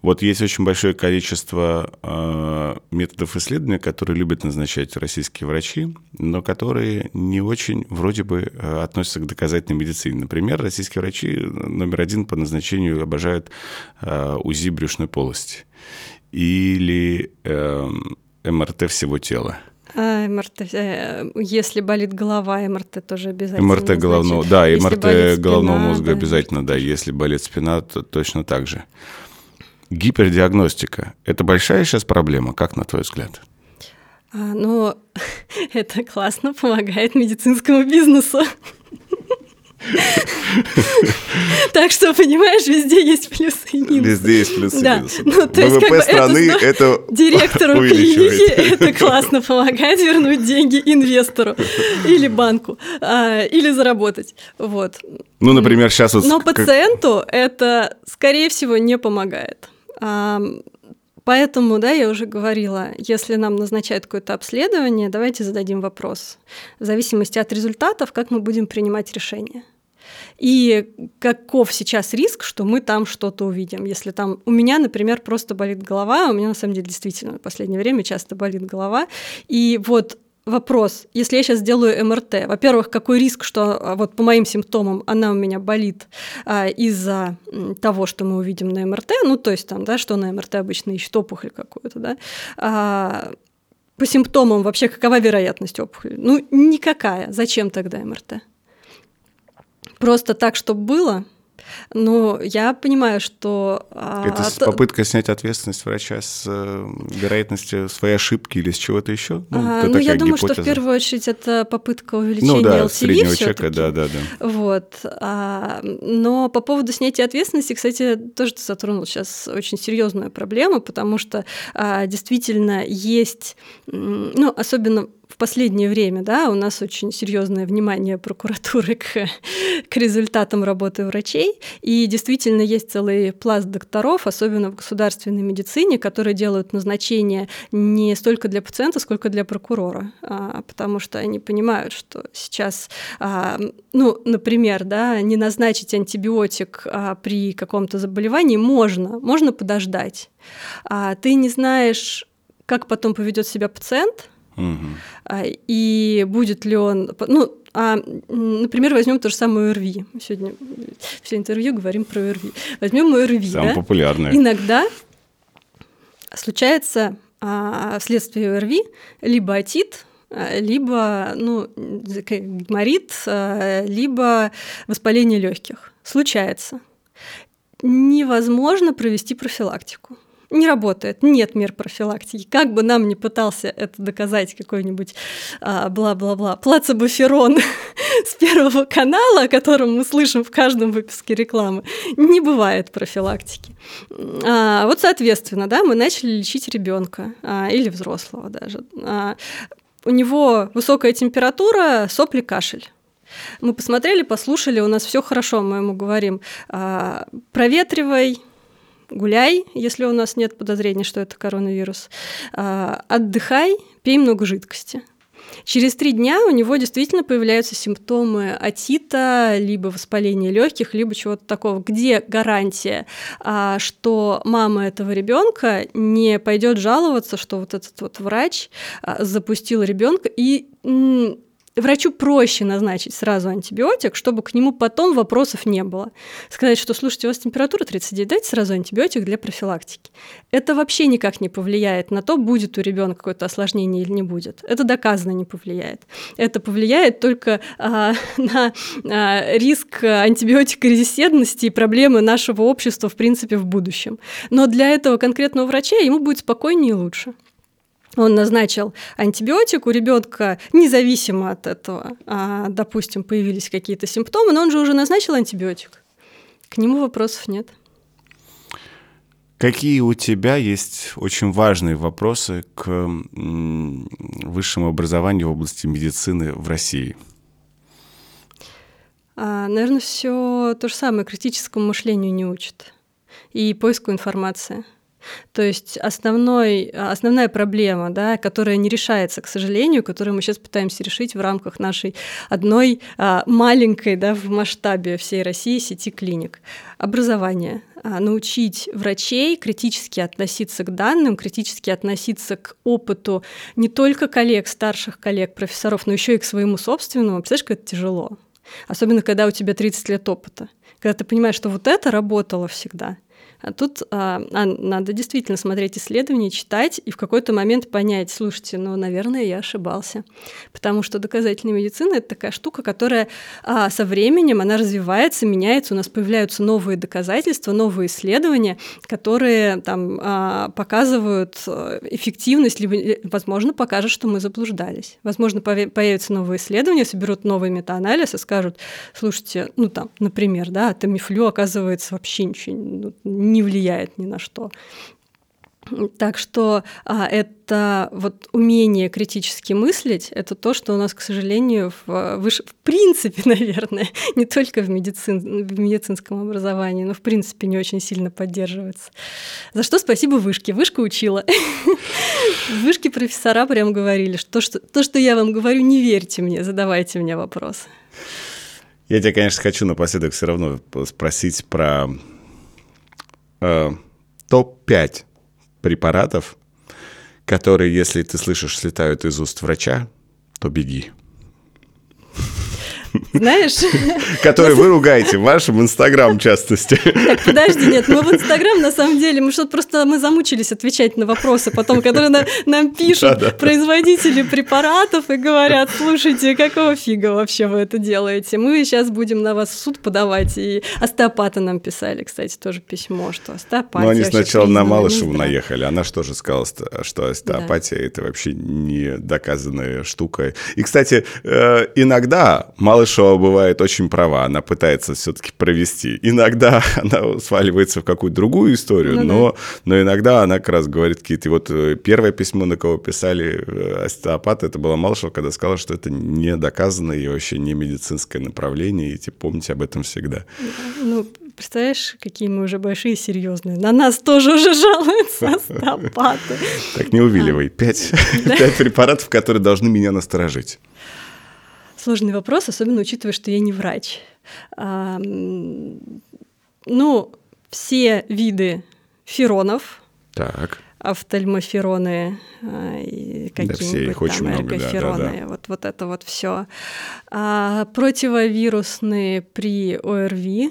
Вот есть очень большое количество э, методов исследования, которые любят назначать российские врачи, но которые не очень вроде бы э, относятся к доказательной медицине. Например, российские врачи номер один по назначению обожают э, УЗИ брюшной полости или э, МРТ всего тела. А, МРТ, э, если болит голова, МРТ тоже обязательно. МРТ головного, да, МРТ головного спина, мозга да. обязательно, да. Если болит спина, то точно так же. Гипердиагностика – это большая сейчас проблема, как на твой взгляд? А, ну, это классно помогает медицинскому бизнесу. Так что, понимаешь, везде есть плюсы и минусы. Везде есть плюсы и минусы. Ну, то есть, ВВП страны это Директору клиники это классно помогает вернуть деньги инвестору или банку, а, или заработать. Вот. Ну, например, сейчас вот... Но пациенту это, скорее всего, не помогает. Поэтому, да, я уже говорила, если нам назначают какое-то обследование, давайте зададим вопрос. В зависимости от результатов, как мы будем принимать решения. И каков сейчас риск, что мы там что-то увидим. Если там у меня, например, просто болит голова, у меня на самом деле действительно в последнее время часто болит голова, и вот вопрос, если я сейчас сделаю МРТ, во-первых, какой риск, что а, вот по моим симптомам она у меня болит а, из-за того, что мы увидим на МРТ, ну то есть там, да, что на МРТ обычно ищет опухоль какую-то, да, а, по симптомам вообще какова вероятность опухоли? Ну никакая. Зачем тогда МРТ? Просто так, чтобы было – ну, я понимаю, что... А, это от... попытка снять ответственность врача с э, вероятностью своей ошибки или с чего-то еще? Ну, а, ну я думаю, гипотеза. что в первую очередь это попытка увеличения ну, да, LTV среднего чека, да, да, да. Вот. А, но по поводу снятия ответственности, кстати, тоже ты затронул сейчас очень серьезную проблему, потому что а, действительно есть, ну, особенно последнее время, да, у нас очень серьезное внимание прокуратуры к, к результатам работы врачей, и действительно есть целый пласт докторов, особенно в государственной медицине, которые делают назначение не столько для пациента, сколько для прокурора, а, потому что они понимают, что сейчас, а, ну, например, да, не назначить антибиотик а, при каком-то заболевании можно, можно подождать. Ты не знаешь, как потом поведет себя пациент, угу. и будет ли он, ну, а, например, возьмем то же самое ОРВИ. Мы сегодня все интервью говорим про ОРВИ. Возьмем ОРВИ. Самое да? популярное. Иногда случается а, вследствие ОРВИ либо отит, а, либо ну, геморрит, а, либо воспаление легких. Случается. Невозможно провести профилактику не работает, нет мер профилактики. Как бы нам ни пытался это доказать какой-нибудь а, бла-бла-бла, плацебоферон с Первого канала, о котором мы слышим в каждом выпуске рекламы, не бывает профилактики. А, вот, соответственно, да, мы начали лечить ребенка а, или взрослого даже. А, у него высокая температура, сопли, кашель. Мы посмотрели, послушали, у нас все хорошо, мы ему говорим, а, проветривай, гуляй, если у нас нет подозрения, что это коронавирус, а, отдыхай, пей много жидкости. Через три дня у него действительно появляются симптомы отита, либо воспаления легких, либо чего-то такого. Где гарантия, а, что мама этого ребенка не пойдет жаловаться, что вот этот вот врач а, запустил ребенка и врачу проще назначить сразу антибиотик, чтобы к нему потом вопросов не было. Сказать, что, слушайте, у вас температура 39, дайте сразу антибиотик для профилактики. Это вообще никак не повлияет на то, будет у ребенка какое-то осложнение или не будет. Это доказано не повлияет. Это повлияет только а, на а, риск антибиотикорезистентности и проблемы нашего общества, в принципе, в будущем. Но для этого конкретного врача ему будет спокойнее и лучше он назначил антибиотик, у ребенка независимо от этого, а, допустим, появились какие-то симптомы, но он же уже назначил антибиотик. К нему вопросов нет. Какие у тебя есть очень важные вопросы к высшему образованию в области медицины в России? А, наверное, все то же самое критическому мышлению не учат и поиску информации. То есть основной, основная проблема, да, которая не решается, к сожалению, которую мы сейчас пытаемся решить в рамках нашей одной а, маленькой да, в масштабе всей России сети клиник. Образование. А, научить врачей критически относиться к данным, критически относиться к опыту не только коллег, старших коллег, профессоров, но еще и к своему собственному. Представляешь, как это тяжело? Особенно, когда у тебя 30 лет опыта. Когда ты понимаешь, что вот это работало всегда – а тут а, а, надо действительно смотреть исследования, читать и в какой-то момент понять, слушайте, ну, наверное, я ошибался. Потому что доказательная медицина — это такая штука, которая а, со временем, она развивается, меняется, у нас появляются новые доказательства, новые исследования, которые там а, показывают э, эффективность, либо, э, возможно, покажут, что мы заблуждались. Возможно, появятся новые исследования, соберут новый метаанализ и скажут, слушайте, ну там, например, да, тамифлю оказывается вообще ничего не влияет ни на что. Так что а, это вот умение критически мыслить, это то, что у нас, к сожалению, в, выше, в принципе, наверное, не только в, медицин, в медицинском образовании, но в принципе не очень сильно поддерживается. За что спасибо Вышке. Вышка учила. Вышки профессора прям говорили, что, то, что я вам говорю, не верьте мне, задавайте мне вопросы. Я тебя, конечно, хочу напоследок все равно спросить про э, топ-5 препаратов, которые, если ты слышишь, слетают из уст врача, то беги. Знаешь? Которые вы ругаете в вашем Инстаграм, в частности. Так, подожди, нет, мы в Инстаграм, на самом деле, мы что-то просто мы замучились отвечать на вопросы потом, которые на, нам пишут да, да. производители препаратов и говорят, слушайте, какого фига вообще вы это делаете? Мы сейчас будем на вас в суд подавать. И остеопаты нам писали, кстати, тоже письмо, что остеопатия... Ну, они сначала на Малышеву наехали. Она что же сказала, что остеопатия да. – это вообще не доказанная штука. И, кстати, э, иногда Малышева Малышева бывает очень права, она пытается все-таки провести. Иногда она сваливается в какую-то другую историю, ну, но, да. но иногда она как раз говорит какие-то... Вот э, первое письмо, на кого писали э, остеопаты, это была Малышева, когда сказала, что это не доказано и вообще не медицинское направление, и типа, помните об этом всегда. Ну, представляешь, какие мы уже большие и серьезные. На нас тоже уже жалуются остеопаты. Так не увиливай. Пять препаратов, которые должны меня насторожить. Сложный вопрос, особенно учитывая, что я не врач. Ну, все виды феронов. Так офтальмофероны, какие-нибудь да, там эргофероны, да, да, да. вот, вот это вот все. А, противовирусные при ОРВИ, а,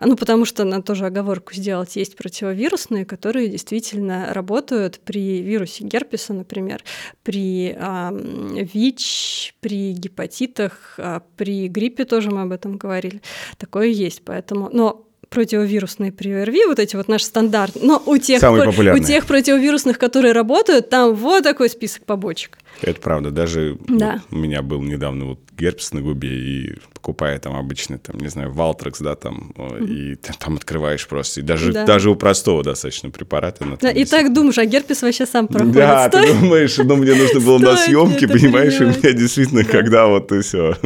ну, потому что надо тоже оговорку сделать. Есть противовирусные, которые действительно работают при вирусе герпеса, например, при э, ВИЧ, при гепатитах, э, при гриппе тоже мы об этом говорили. Такое есть, поэтому... Но противовирусные при вот эти вот наши стандарты, но у тех, у тех противовирусных, которые работают, там вот такой список побочек. Это правда. Даже да. вот, у меня был недавно вот герпес на губе, и покупая там обычный, там, не знаю, Валтрекс, да, там, mm-hmm. и ты там открываешь просто. И даже, да. даже у простого достаточно препарата. Да, и так думаешь, а герпес вообще сам проходит. Да, Стой. ты думаешь, ну, мне нужно было на съемке, понимаешь, у меня действительно, когда вот и все.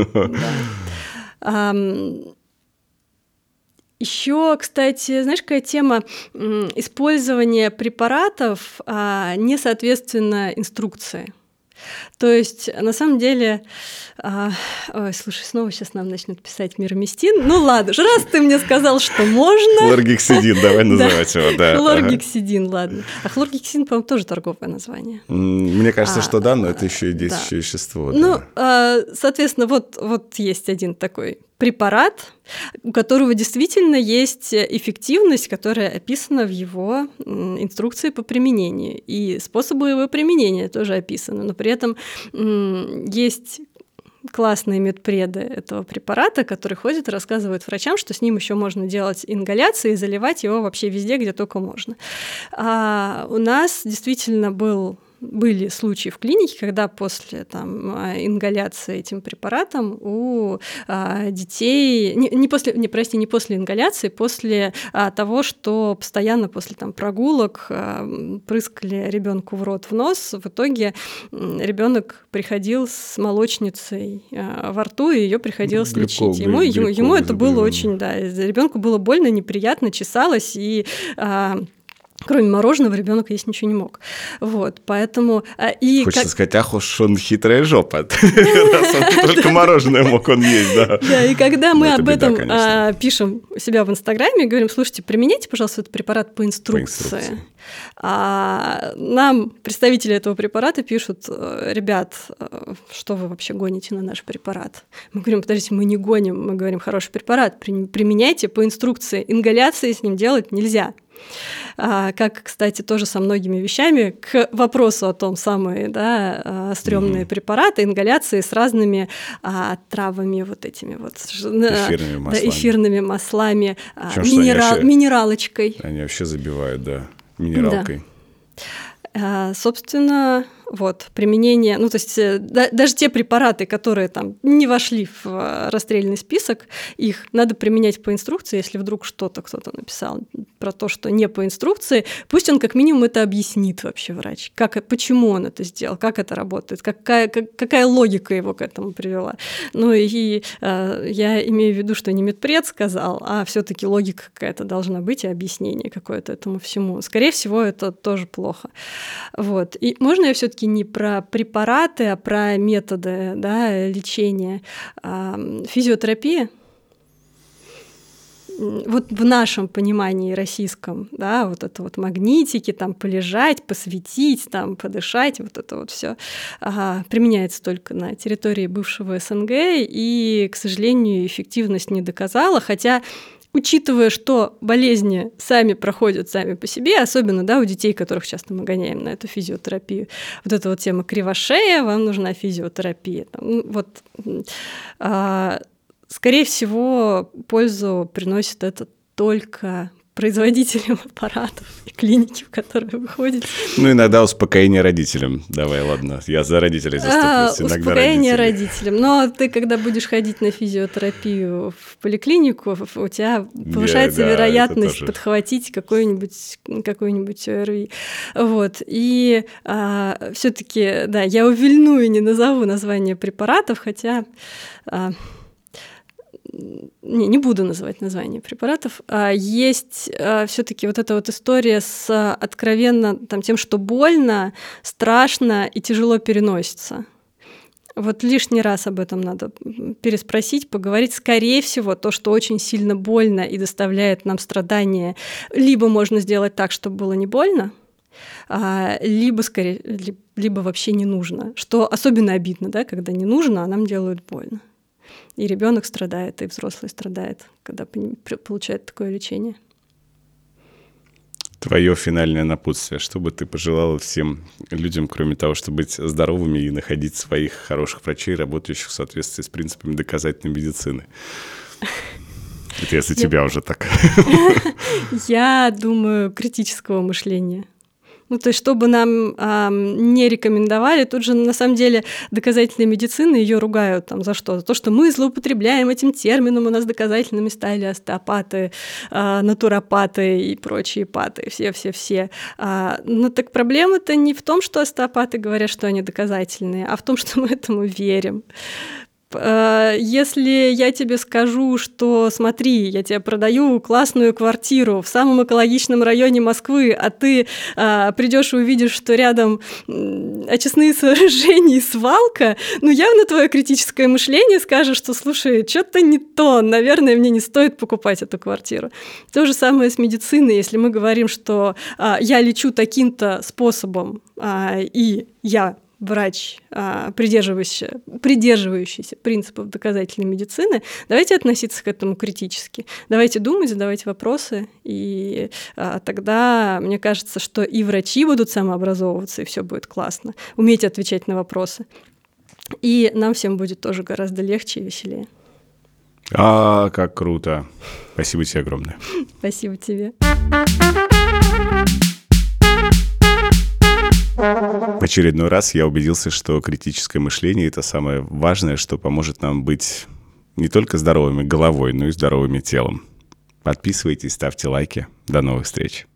Еще, кстати, знаешь, какая тема использования препаратов а, не соответственно инструкции. То есть, на самом деле, а, ой, слушай, снова сейчас нам начнут писать мироместин. Ну ладно, раз ты мне сказал, что можно. Хлоргексидин, давай называть его, да. Хлоргексидин, ладно. А хлоргексидин, по-моему, тоже торговое название. Мне кажется, что да, но это еще и действующее вещество. Ну, а, соответственно, вот, вот есть один такой препарат, у которого действительно есть эффективность, которая описана в его инструкции по применению. И способы его применения тоже описаны. Но при этом есть классные медпреды этого препарата, которые ходят и рассказывают врачам, что с ним еще можно делать ингаляции и заливать его вообще везде, где только можно. А у нас действительно был были случаи в клинике, когда после там, а, ингаляции этим препаратом у а, детей, не, не после, не, прости, не после ингаляции, после а, того, что постоянно после там, прогулок а, прыскали ребенку в рот, в нос, в итоге ребенок приходил с молочницей а, во рту, и ее приходилось Глюков, лечить. Ему, ему, ему это было очень, да, ребенку было больно, неприятно, чесалось, и а, Кроме мороженого ребенок есть ничего не мог. Вот, поэтому... А, и Хочется как... сказать, ах уж он хитрая жопа. Только мороженое мог он есть, да. Да, и когда мы ну, об этом а, пишем у себя в Инстаграме, говорим, слушайте, применяйте, пожалуйста, этот препарат по инструкции. А нам представители этого препарата пишут, э, ребят, э, что вы вообще гоните на наш препарат? Мы говорим, подождите, мы не гоним, мы говорим, хороший препарат, применяйте по инструкции. Ингаляции с ним делать нельзя. А, как, кстати, тоже со многими вещами, к вопросу о том, самые да, а, стрёмные mm-hmm. препараты, ингаляции с разными а, травами вот этими вот. Эфирными маслами. Да, эфирными маслами, а, минерал, они вообще, минералочкой. Они вообще забивают, да, минералкой. Да. А, собственно, вот, применение, ну, то есть э, да, даже те препараты, которые там не вошли в э, расстрельный список, их надо применять по инструкции, если вдруг что-то кто-то написал про то, что не по инструкции, пусть он как минимум это объяснит вообще врач, как, почему он это сделал, как это работает, какая, как, какая логика его к этому привела. Ну и э, я имею в виду, что не медпред сказал, а все таки логика какая-то должна быть и объяснение какое-то этому всему. Скорее всего, это тоже плохо. Вот. И можно я все таки не про препараты, а про методы да, лечения. Физиотерапия вот в нашем понимании российском, да, вот это вот магнитики, там полежать, посветить, там подышать, вот это вот все ага, применяется только на территории бывшего СНГ, и, к сожалению, эффективность не доказала, хотя учитывая, что болезни сами проходят сами по себе, особенно да, у детей, которых часто мы гоняем на эту физиотерапию, вот эта вот тема кривошея, вам нужна физиотерапия. Ну, вот, а, скорее всего, пользу приносит это только производителям аппаратов и клиники, в которые вы ходите. Ну, иногда успокоение родителям. Давай, ладно, я за родителей заступлюсь. А, успокоение родителям. Но ты, когда будешь ходить на физиотерапию в поликлинику, у тебя повышается вероятность да, подхватить какой-нибудь какой-нибудь ОРВИ. Вот. И а, все таки да, я увильну и не назову название препаратов, хотя... А, не, не буду называть название препаратов, а есть а, все-таки вот эта вот история с откровенно там, тем, что больно, страшно и тяжело переносится. Вот лишний раз об этом надо переспросить, поговорить. Скорее всего, то, что очень сильно больно и доставляет нам страдания, либо можно сделать так, чтобы было не больно, а, либо, скорее, либо вообще не нужно. Что особенно обидно, да, когда не нужно, а нам делают больно. И ребенок страдает, и взрослый страдает, когда получает такое лечение. Твое финальное напутствие, что бы ты пожелала всем людям, кроме того, чтобы быть здоровыми и находить своих хороших врачей, работающих в соответствии с принципами доказательной медицины? Это если тебя уже так. Я думаю, критического мышления. Ну, то есть, чтобы нам а, не рекомендовали, тут же на самом деле доказательная медицина ее ругают там за что? За то, что мы злоупотребляем этим термином, у нас доказательными стали остеопаты, а, натуропаты и прочие паты, все-все-все. А, но так проблема-то не в том, что остеопаты говорят, что они доказательные, а в том, что мы этому верим. Э, если я тебе скажу, что смотри, я тебе продаю классную квартиру в самом экологичном районе Москвы, а ты а, придешь и увидишь, что рядом очистные сооружения и свалка, ну явно твое критическое мышление скажет, что слушай, что-то не то, наверное, мне не стоит покупать эту квартиру. То же самое с медициной, если мы говорим, что а, я лечу таким-то способом, и я врач, а, придерживающийся, придерживающийся принципов доказательной медицины, давайте относиться к этому критически. Давайте думать, задавать вопросы, и а, тогда мне кажется, что и врачи будут самообразовываться, и все будет классно. Уметь отвечать на вопросы. И нам всем будет тоже гораздо легче и веселее. А, как круто. Спасибо тебе огромное. Спасибо тебе. В очередной раз я убедился, что критическое мышление — это самое важное, что поможет нам быть не только здоровыми головой, но и здоровыми телом. Подписывайтесь, ставьте лайки. До новых встреч.